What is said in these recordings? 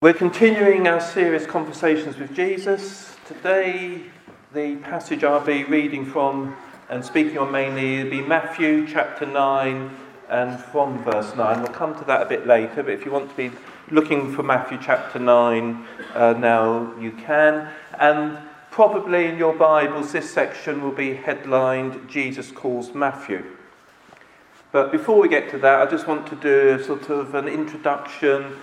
We're continuing our series Conversations with Jesus. Today, the passage I'll be reading from and speaking on mainly will be Matthew chapter 9 and from verse 9. We'll come to that a bit later, but if you want to be looking for Matthew chapter 9 uh, now, you can. And probably in your Bibles, this section will be headlined Jesus Calls Matthew. But before we get to that, I just want to do sort of an introduction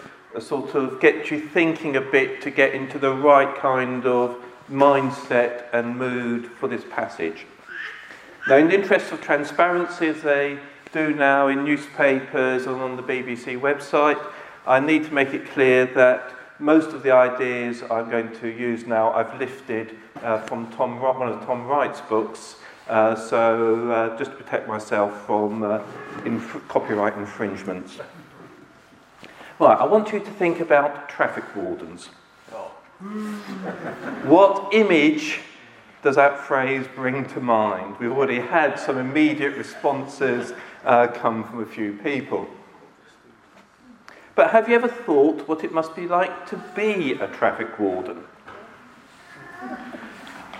sort of get you thinking a bit to get into the right kind of mindset and mood for this passage. Now, in the interest of transparency, as they do now in newspapers and on the BBC website, I need to make it clear that most of the ideas I'm going to use now I've lifted uh, from Tom, one of Tom Wright's books. Uh, so, uh, just to protect myself from uh, inf- copyright infringements. Right, I want you to think about traffic wardens. What image does that phrase bring to mind? We've already had some immediate responses uh, come from a few people. But have you ever thought what it must be like to be a traffic warden?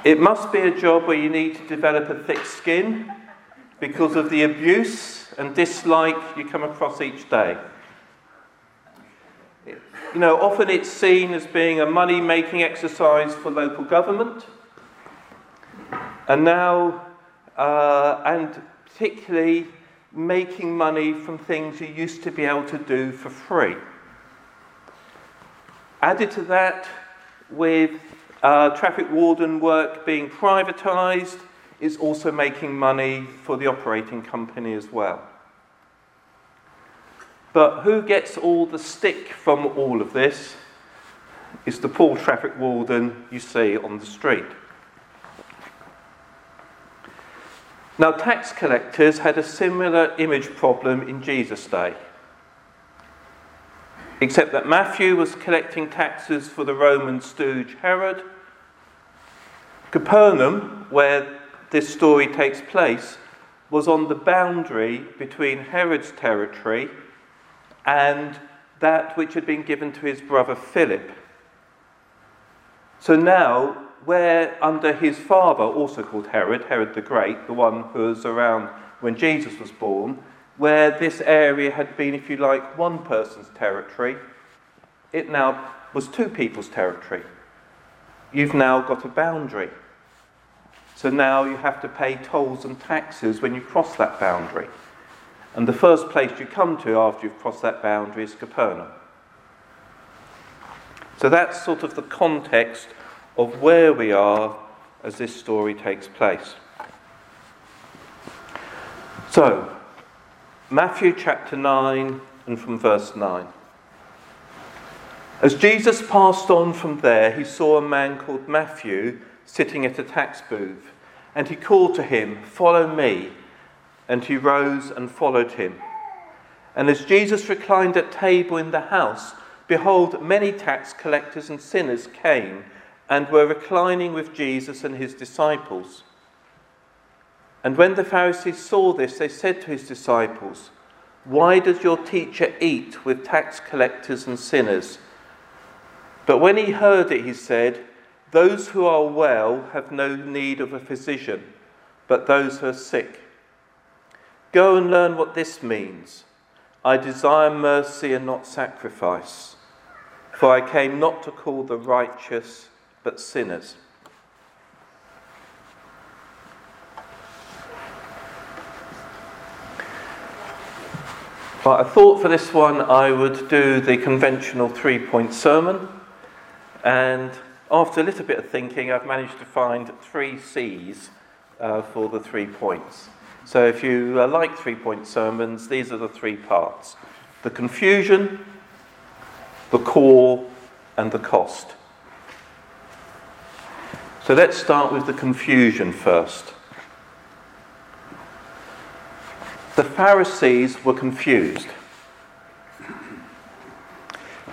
It must be a job where you need to develop a thick skin because of the abuse and dislike you come across each day. You know, often it's seen as being a money making exercise for local government. And now, uh, and particularly making money from things you used to be able to do for free. Added to that, with uh, traffic warden work being privatised, is also making money for the operating company as well. But who gets all the stick from all of this is the poor traffic warden you see on the street. Now, tax collectors had a similar image problem in Jesus' day, except that Matthew was collecting taxes for the Roman stooge Herod. Capernaum, where this story takes place, was on the boundary between Herod's territory and that which had been given to his brother Philip. So now, where under his father, also called Herod, Herod the Great, the one who was around when Jesus was born, where this area had been, if you like, one person's territory, it now was two people's territory. You've now got a boundary. So now you have to pay tolls and taxes when you cross that boundary. And the first place you come to after you've crossed that boundary is Capernaum. So that's sort of the context of where we are as this story takes place. So, Matthew chapter 9 and from verse 9. As Jesus passed on from there, he saw a man called Matthew sitting at a tax booth, and he called to him, Follow me. And he rose and followed him. And as Jesus reclined at table in the house, behold, many tax collectors and sinners came and were reclining with Jesus and his disciples. And when the Pharisees saw this, they said to his disciples, Why does your teacher eat with tax collectors and sinners? But when he heard it, he said, Those who are well have no need of a physician, but those who are sick. Go and learn what this means. I desire mercy and not sacrifice, for I came not to call the righteous, but sinners. But I thought for this one I would do the conventional three point sermon, and after a little bit of thinking, I've managed to find three C's uh, for the three points. So if you uh, like three point sermons, these are the three parts the confusion, the core, and the cost. So let's start with the confusion first. The Pharisees were confused.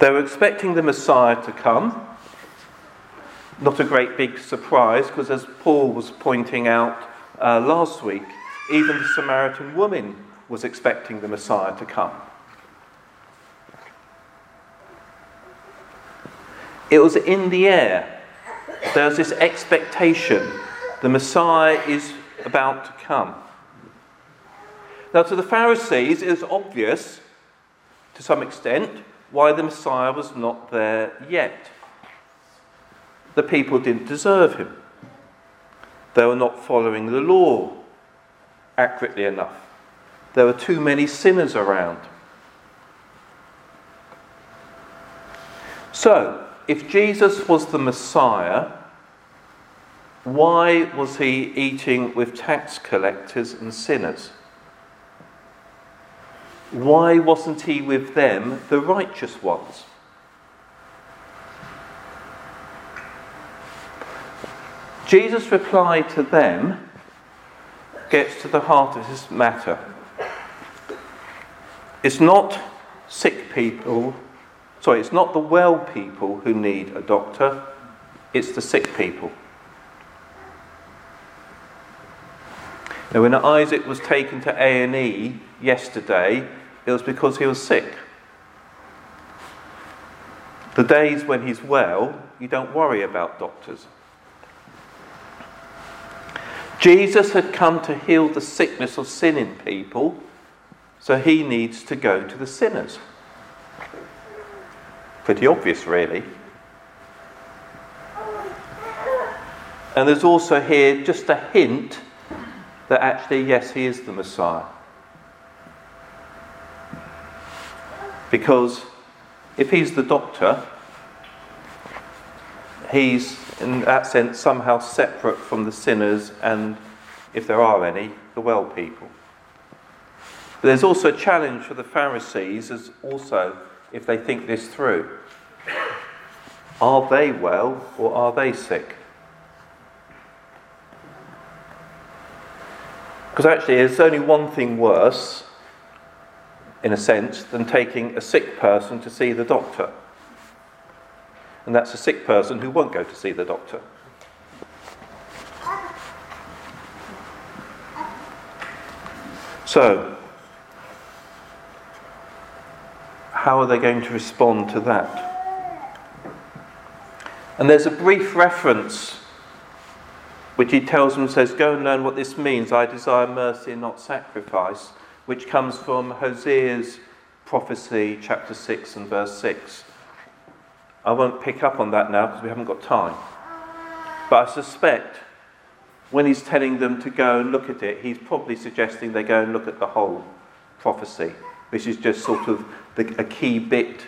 They were expecting the Messiah to come. Not a great big surprise, because as Paul was pointing out uh, last week, even the Samaritan woman was expecting the Messiah to come. It was in the air. There was this expectation the Messiah is about to come. Now, to the Pharisees, it was obvious, to some extent, why the Messiah was not there yet. The people didn't deserve him, they were not following the law accurately enough. There were too many sinners around. So, if Jesus was the Messiah, why was he eating with tax collectors and sinners? Why wasn't he with them, the righteous ones? Jesus' replied to them gets to the heart of this matter. It's not sick people, sorry, it's not the well people who need a doctor, it's the sick people. Now, when Isaac was taken to A&E yesterday, it was because he was sick. The days when he's well, you don't worry about doctors. Jesus had come to heal the sickness of sin in people, so he needs to go to the sinners. Pretty obvious, really. And there's also here just a hint that actually, yes, he is the Messiah. Because if he's the doctor, he's, in that sense, somehow separate from the sinners and, if there are any, the well people. But there's also a challenge for the Pharisees, as also if they think this through. Are they well or are they sick? Because actually, there's only one thing worse in a sense, than taking a sick person to see the doctor. And that's a sick person who won't go to see the doctor. So, how are they going to respond to that? And there's a brief reference which he tells them, says, Go and learn what this means. I desire mercy and not sacrifice which comes from Hosea's prophecy, chapter 6 and verse 6. I won't pick up on that now because we haven't got time. But I suspect when he's telling them to go and look at it, he's probably suggesting they go and look at the whole prophecy, which is just sort of the, a key bit,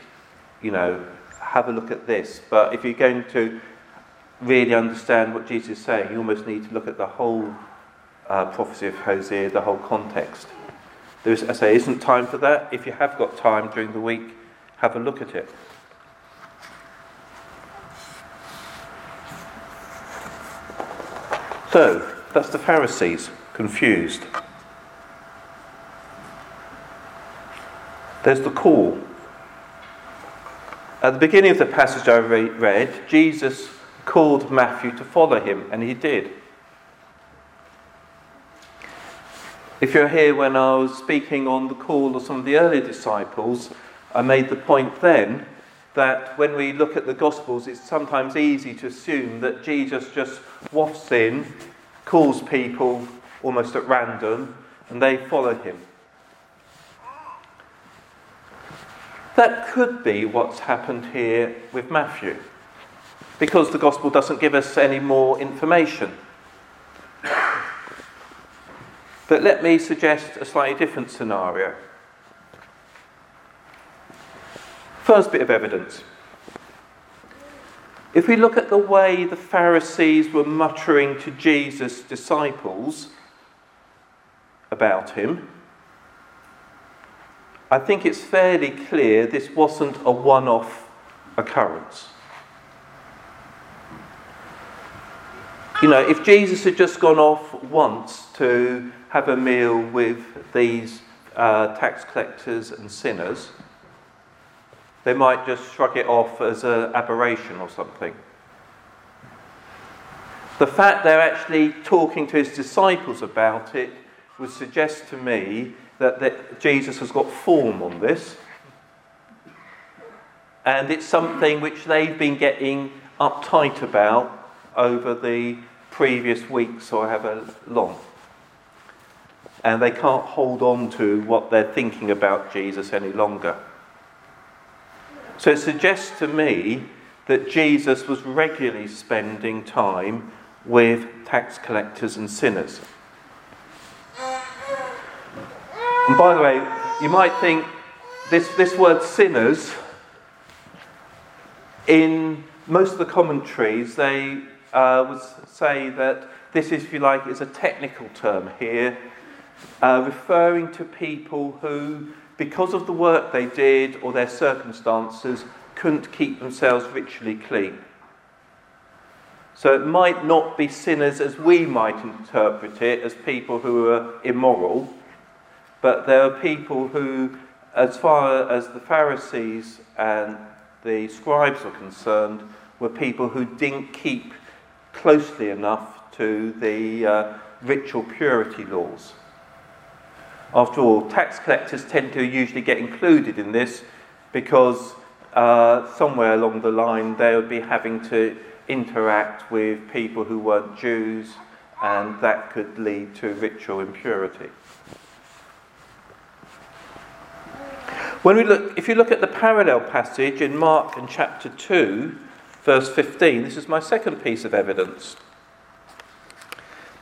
you know, have a look at this. But if you're going to really understand what Jesus is saying, you almost need to look at the whole uh, prophecy of Hosea, the whole context. There is, I say, isn't time for that. If you have got time during the week, have a look at it. So, that's the Pharisees, confused. There's the call. At the beginning of the passage I read, Jesus called Matthew to follow him, and he did. If you're here when I was speaking on the call of some of the early disciples, I made the point then that when we look at the Gospels, it's sometimes easy to assume that Jesus just wafts in, calls people almost at random, and they follow him. That could be what's happened here with Matthew, because the Gospel doesn't give us any more information. But let me suggest a slightly different scenario. First bit of evidence. If we look at the way the Pharisees were muttering to Jesus' disciples about him, I think it's fairly clear this wasn't a one off occurrence. You know, if Jesus had just gone off once to have a meal with these uh, tax collectors and sinners, they might just shrug it off as an aberration or something. The fact they're actually talking to his disciples about it would suggest to me that, that Jesus has got form on this. and it's something which they've been getting uptight about over the previous weeks or however long. And they can't hold on to what they're thinking about Jesus any longer. So it suggests to me that Jesus was regularly spending time with tax collectors and sinners. And by the way, you might think this, this word sinners, in most of the commentaries, they uh, would say that this, if you like, is a technical term here, uh, referring to people who, because of the work they did or their circumstances, couldn't keep themselves ritually clean. So it might not be sinners as we might interpret it, as people who are immoral, but there are people who, as far as the Pharisees and the scribes are concerned, were people who didn't keep closely enough to the uh, ritual purity laws. After all, tax collectors tend to usually get included in this because uh, somewhere along the line they would be having to interact with people who weren't Jews, and that could lead to ritual impurity. When we look, if you look at the parallel passage in Mark and chapter 2, verse 15, this is my second piece of evidence.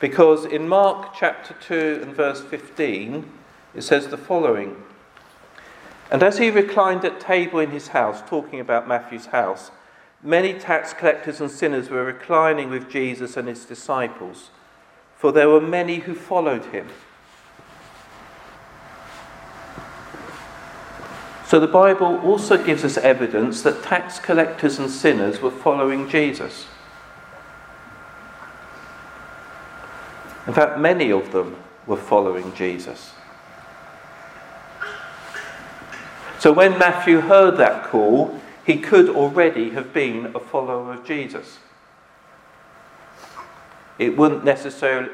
Because in Mark chapter 2 and verse 15, it says the following And as he reclined at table in his house, talking about Matthew's house, many tax collectors and sinners were reclining with Jesus and his disciples, for there were many who followed him. So the Bible also gives us evidence that tax collectors and sinners were following Jesus. In fact, many of them were following Jesus. So when Matthew heard that call, he could already have been a follower of Jesus. It wouldn't necessarily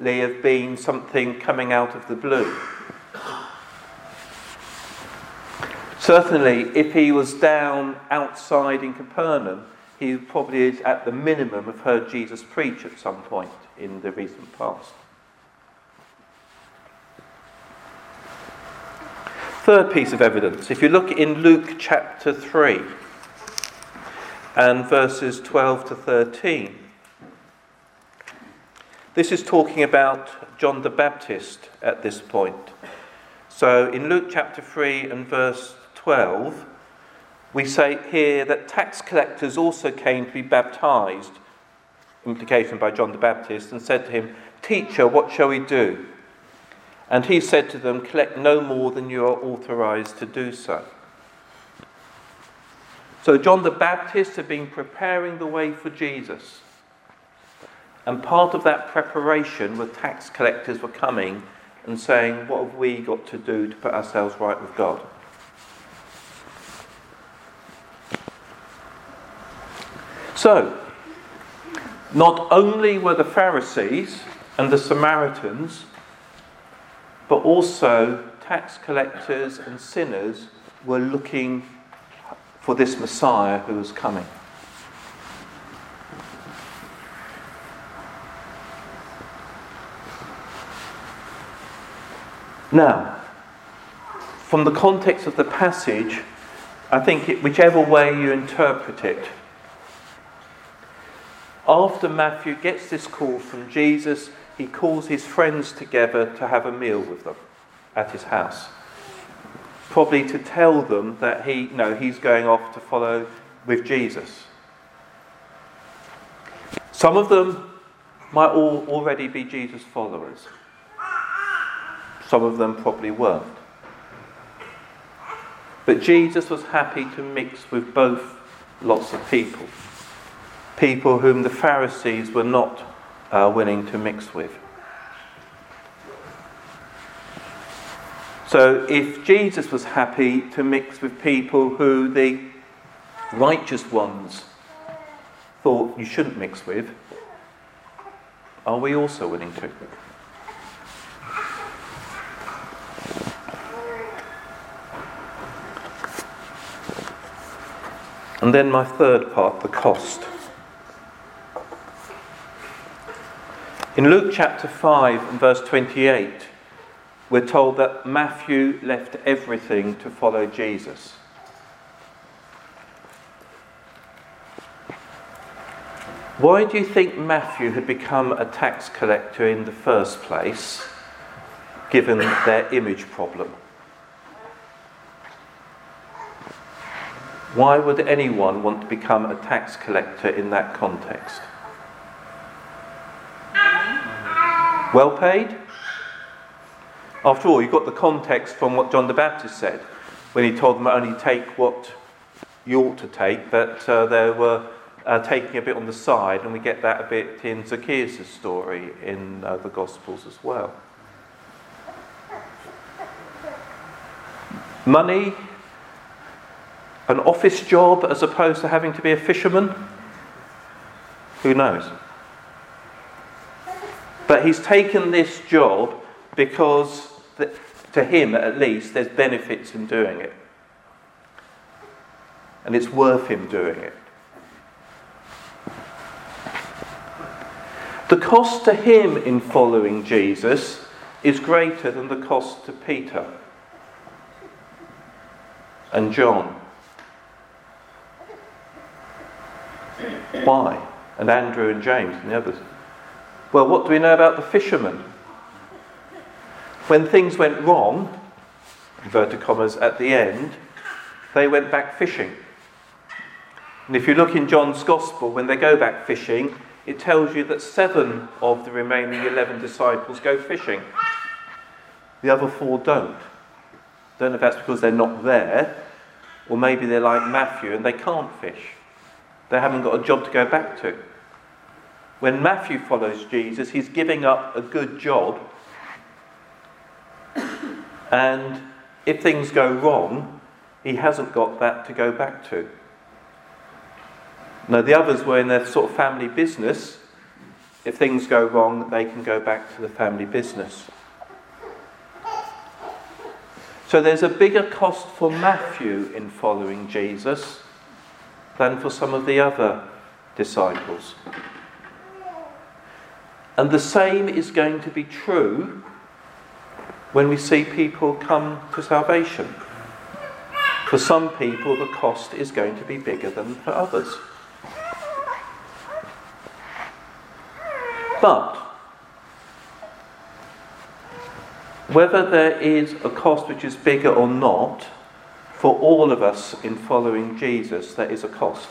have been something coming out of the blue. Certainly, if he was down outside in Capernaum, he probably, is at the minimum, have heard Jesus preach at some point in the recent past. Third piece of evidence, if you look in Luke chapter 3 and verses 12 to 13, this is talking about John the Baptist at this point. So in Luke chapter 3 and verse 12, we say here that tax collectors also came to be baptized, implication by John the Baptist, and said to him, Teacher, what shall we do? And he said to them, Collect no more than you are authorized to do so. So John the Baptist had been preparing the way for Jesus. And part of that preparation were tax collectors were coming and saying, What have we got to do to put ourselves right with God? So, not only were the Pharisees and the Samaritans, but also tax collectors and sinners were looking for this Messiah who was coming. Now, from the context of the passage, I think it, whichever way you interpret it, after Matthew gets this call from Jesus, he calls his friends together to have a meal with them at his house. Probably to tell them that he, no, he's going off to follow with Jesus. Some of them might all already be Jesus' followers. Some of them probably weren't. But Jesus was happy to mix with both lots of people people whom the Pharisees were not uh, willing to mix with. So, if Jesus was happy to mix with people who the righteous ones thought you shouldn't mix with, are we also willing to? And then my third part, the cost. In Luke chapter 5 and verse 28, we're told that Matthew left everything to follow Jesus. Why do you think Matthew had become a tax collector in the first place, given their image problem? Why would anyone want to become a tax collector in that context? Well paid? After all, you've got the context from what John the Baptist said when he told them only take what you ought to take, that uh, they were uh, taking a bit on the side, and we get that a bit in Zacchaeus' story in uh, the Gospels as well. Money, an office job as opposed to having to be a fisherman? Who knows? But he's taken this job because, the, to him at least, there's benefits in doing it. And it's worth him doing it. The cost to him in following Jesus is greater than the cost to Peter and John. Why? And Andrew and James and the others. Well, what do we know about the fishermen? When things went wrong, inverted commas, at the end, they went back fishing. And if you look in John's Gospel, when they go back fishing, it tells you that seven of the remaining 11 disciples go fishing. The other four don't. Don't know if that's because they're not there, or maybe they're like Matthew and they can't fish. They haven't got a job to go back to. When Matthew follows Jesus, he's giving up a good job. And if things go wrong, he hasn't got that to go back to. Now, the others were in their sort of family business. If things go wrong, they can go back to the family business. So there's a bigger cost for Matthew in following Jesus than for some of the other disciples. And the same is going to be true when we see people come to salvation. For some people, the cost is going to be bigger than for others. But whether there is a cost which is bigger or not, for all of us in following Jesus, there is a cost.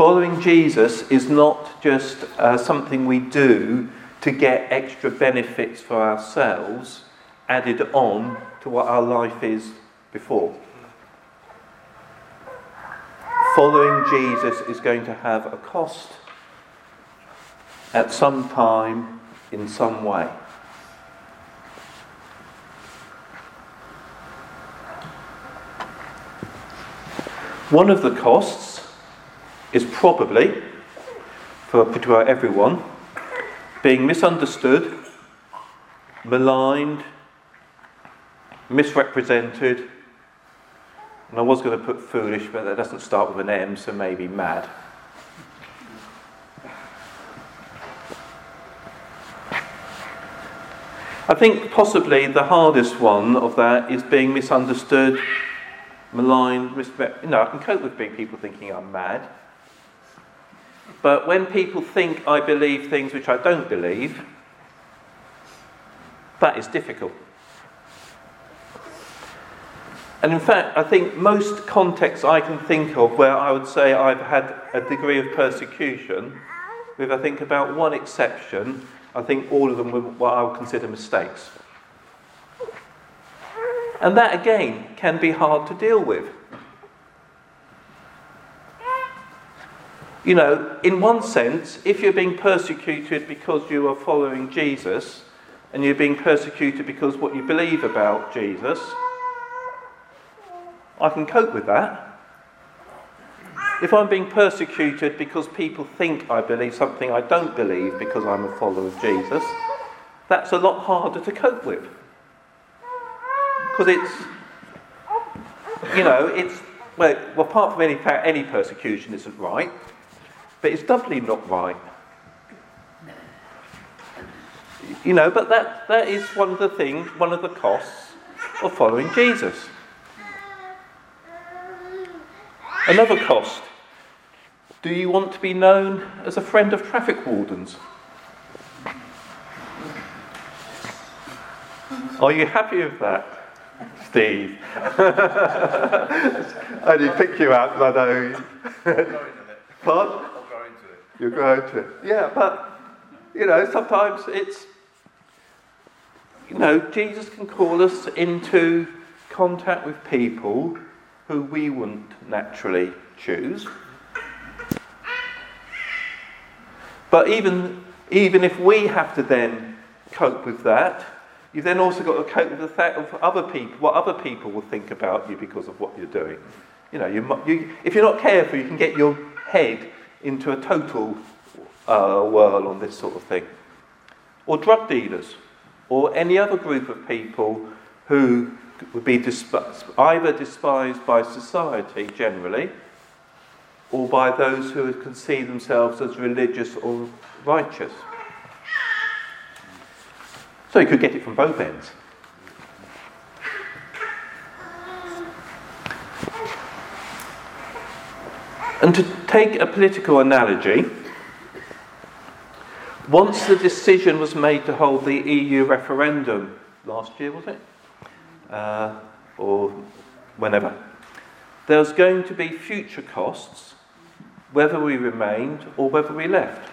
Following Jesus is not just uh, something we do to get extra benefits for ourselves added on to what our life is before following Jesus is going to have a cost at some time in some way. One of the costs is probably, for well everyone, being misunderstood, maligned, misrepresented, and I was going to put foolish, but that doesn't start with an M, so maybe mad. I think possibly the hardest one of that is being misunderstood, maligned, misrep- you know, I can cope with being people thinking I'm mad. But when people think I believe things which I don't believe, that is difficult. And in fact, I think most contexts I can think of where I would say I've had a degree of persecution, with I think about one exception, I think all of them were what I would consider mistakes. And that again can be hard to deal with. You know, in one sense, if you're being persecuted because you are following Jesus, and you're being persecuted because what you believe about Jesus, I can cope with that. If I'm being persecuted because people think I believe something I don't believe because I'm a follower of Jesus, that's a lot harder to cope with. Because it's, you know, it's, well, apart from any, any persecution isn't right, but it's doubly not right. You know, but that, that is one of the things, one of the costs of following Jesus. Another cost. Do you want to be known as a friend of traffic wardens? Are you happy with that, Steve? I did pick you out because I know. Pardon? I'll go into it. You'll go into. Yeah, but, you know, sometimes it's, you know, Jesus can call us into contact with people who we wouldn't naturally choose. But even, even if we have to then cope with that, You've then also got to cope with the fact of other people, what other people will think about you because of what you're doing. You know, you, you, if you're not careful, you can get your head into a total uh, whirl on this sort of thing. Or drug dealers, or any other group of people who would be either despised by society generally, or by those who can see themselves as religious or righteous. So you could get it from both ends. And to take a political analogy, once the decision was made to hold the EU referendum last year, was it? Uh, or whenever, there was going to be future costs whether we remained or whether we left.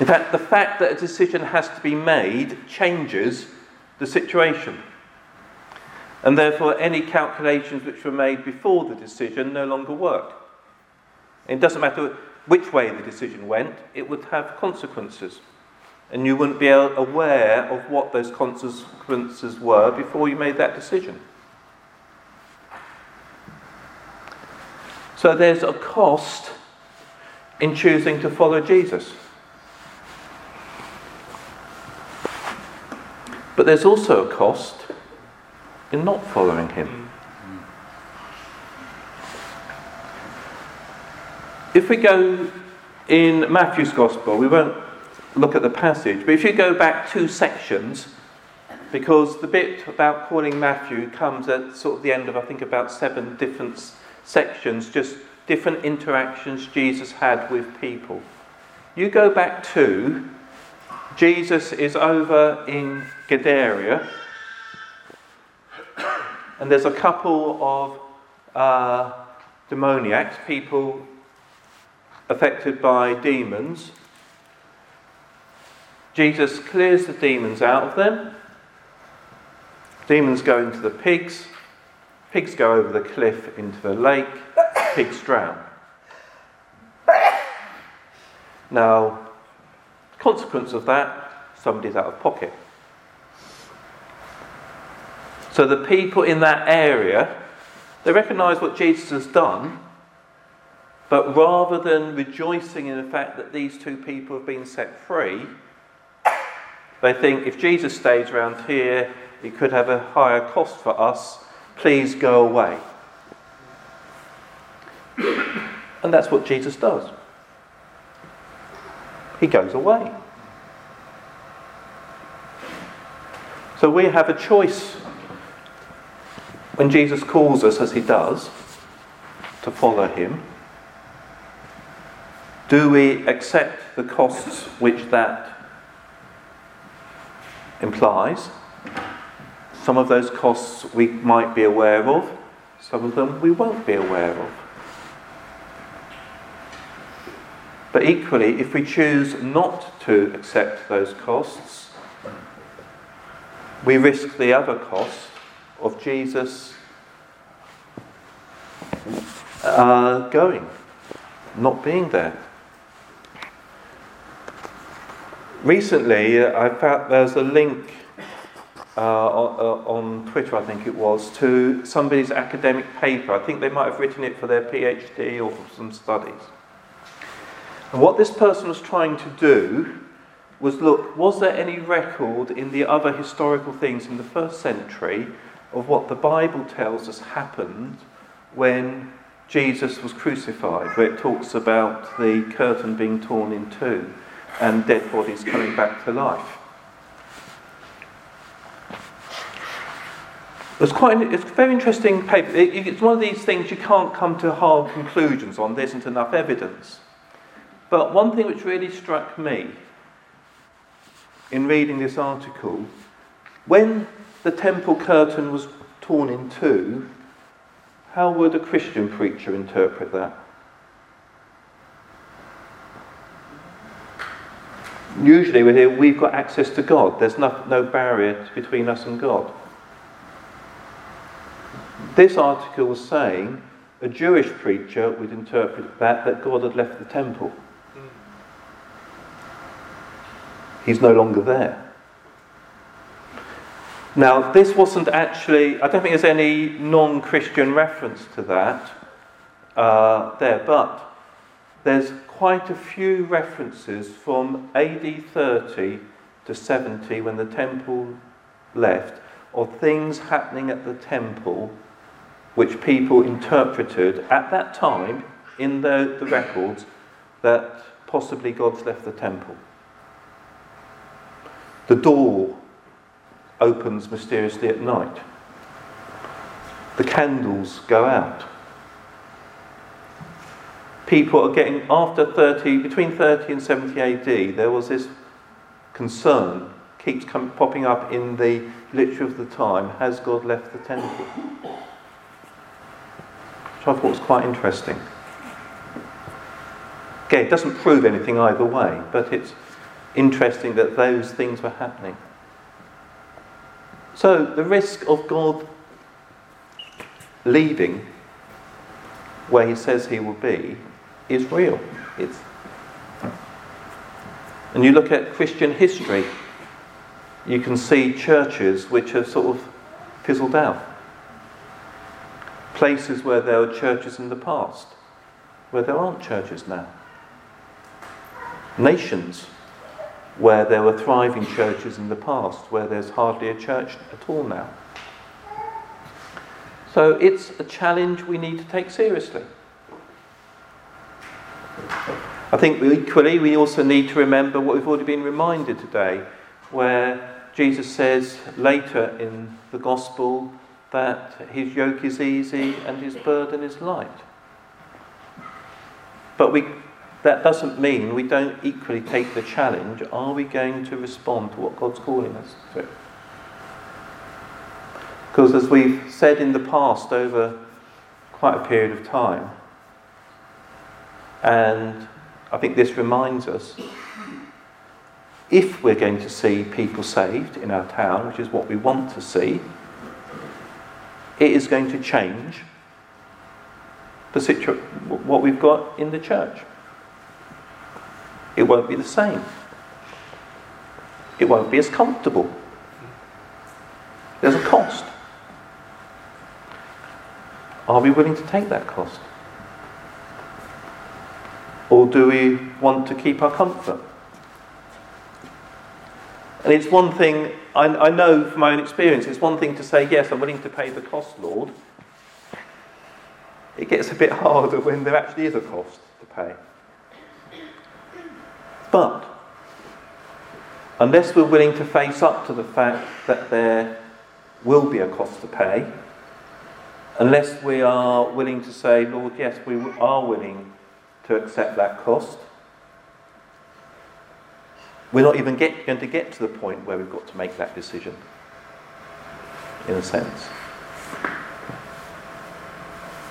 In fact, the fact that a decision has to be made changes the situation. And therefore, any calculations which were made before the decision no longer work. It doesn't matter which way the decision went, it would have consequences. And you wouldn't be aware of what those consequences were before you made that decision. So there's a cost in choosing to follow Jesus. But there's also a cost in not following him. Mm. If we go in Matthew's Gospel, we won't look at the passage, but if you go back two sections, because the bit about calling Matthew comes at sort of the end of, I think, about seven different sections, just different interactions Jesus had with people. You go back to Jesus is over in Gadara, and there's a couple of uh, demoniacs, people affected by demons. Jesus clears the demons out of them. Demons go into the pigs. Pigs go over the cliff into the lake. Pigs drown. Now, Consequence of that, somebody's out of pocket. So the people in that area, they recognize what Jesus has done, but rather than rejoicing in the fact that these two people have been set free, they think if Jesus stays around here, it could have a higher cost for us. Please go away. And that's what Jesus does he goes away. So we have a choice when Jesus calls us, as he does, to follow him. Do we accept the costs which that implies? Some of those costs we might be aware of, some of them we won't be aware of. But equally, if we choose not to accept those costs, we risk the other cost of Jesus uh, going, not being there. Recently, uh, I found there's a link uh, on, on Twitter, I think it was, to somebody's academic paper. I think they might have written it for their PhD or for some studies. And what this person was trying to do was look, was there any record in the other historical things in the first century of what the Bible tells us happened when Jesus was crucified, where it talks about the curtain being torn in two and dead bodies coming back to life? It's quite it's a very interesting paper. it's one of these things you can't come to hard conclusions on. There isn't enough evidence. But one thing which really struck me in reading this article, when the temple curtain was torn in two, how would a Christian preacher interpret that? Usually we hear we've got access to God. There's no, no barrier between us and God. This article was saying a Jewish preacher would interpret that that God had left the temple. Hmm. He's no longer there. Now, this wasn't actually, I don't think there's any non Christian reference to that uh, there, but there's quite a few references from AD 30 to 70 when the temple left of things happening at the temple which people interpreted at that time in the, the records that possibly God's left the temple. The door opens mysteriously at night. The candles go out. People are getting, after 30, between 30 and 70 AD, there was this concern, keeps come, popping up in the literature of the time has God left the temple? Which I thought was quite interesting. Again, it doesn't prove anything either way, but it's interesting that those things were happening. So the risk of God leaving where he says he will be is real. It's and you look at Christian history, you can see churches which have sort of fizzled out. Places where there were churches in the past, where there aren't churches now. Nations where there were thriving churches in the past, where there's hardly a church at all now. So it's a challenge we need to take seriously. I think equally we also need to remember what we've already been reminded today, where Jesus says later in the Gospel that his yoke is easy and his burden is light. But we that doesn't mean we don't equally take the challenge. Are we going to respond to what God's calling us to? Because as we've said in the past over quite a period of time, and I think this reminds us if we're going to see people saved in our town, which is what we want to see, it is going to change the situ- what we've got in the church it won't be the same. It won't be as comfortable. There's a cost. Are we willing to take that cost? Or do we want to keep our comfort? And it's one thing, I, I, know from my own experience, it's one thing to say, yes, I'm willing to pay the cost, Lord. It gets a bit harder when there actually is a cost to pay. But unless we're willing to face up to the fact that there will be a cost to pay, unless we are willing to say, Lord, yes, we are willing to accept that cost, we're not even get, going to get to the point where we've got to make that decision, in a sense.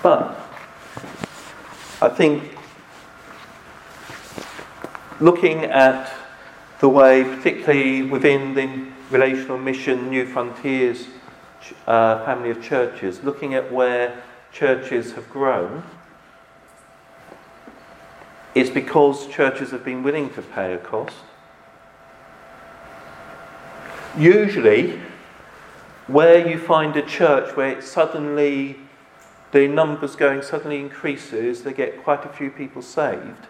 But I think looking at the way, particularly within the relational mission Newfrontiers uh, family of churches, looking at where churches have grown, it's because churches have been willing to pay a cost. Usually, where you find a church where it suddenly the numbers going suddenly increases, they get quite a few people saved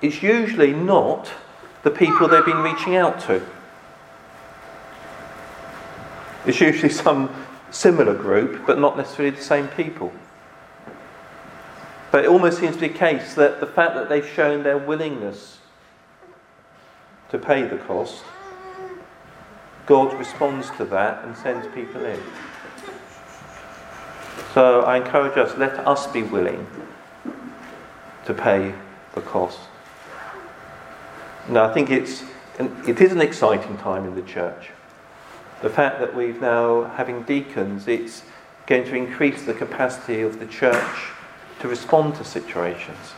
it's usually not the people they've been reaching out to. It's usually some similar group, but not necessarily the same people. But it almost seems to be the case that the fact that they've shown their willingness to pay the cost, God responds to that and sends people in. So I encourage us, let us be willing to pay the cost. Now, I think it's, it is an exciting time in the church. The fact that we've now, having deacons, it's going to increase the capacity of the church to respond to situations.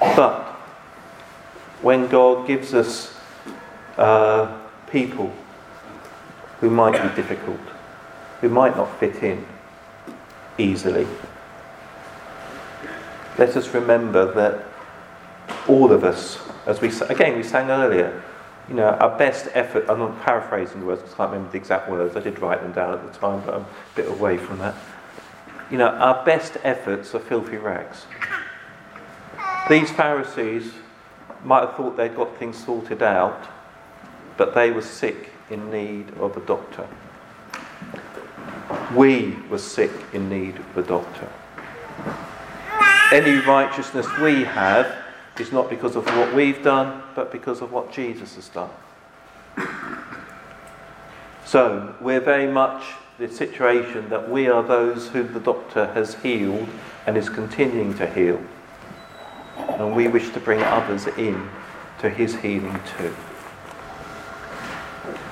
But when God gives us uh, people who might be difficult, who might not fit in easily, let us remember that all of us, as we again we sang earlier, you know, our best effort. I'm not paraphrasing the words because I can't remember the exact words. I did write them down at the time, but I'm a bit away from that. You know, our best efforts are filthy rags. These Pharisees might have thought they'd got things sorted out, but they were sick in need of a doctor. We were sick in need of a doctor. Any righteousness we have is not because of what we've done, but because of what Jesus has done. So, we're very much the situation that we are those whom the doctor has healed and is continuing to heal. And we wish to bring others in to his healing too.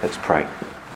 Let's pray.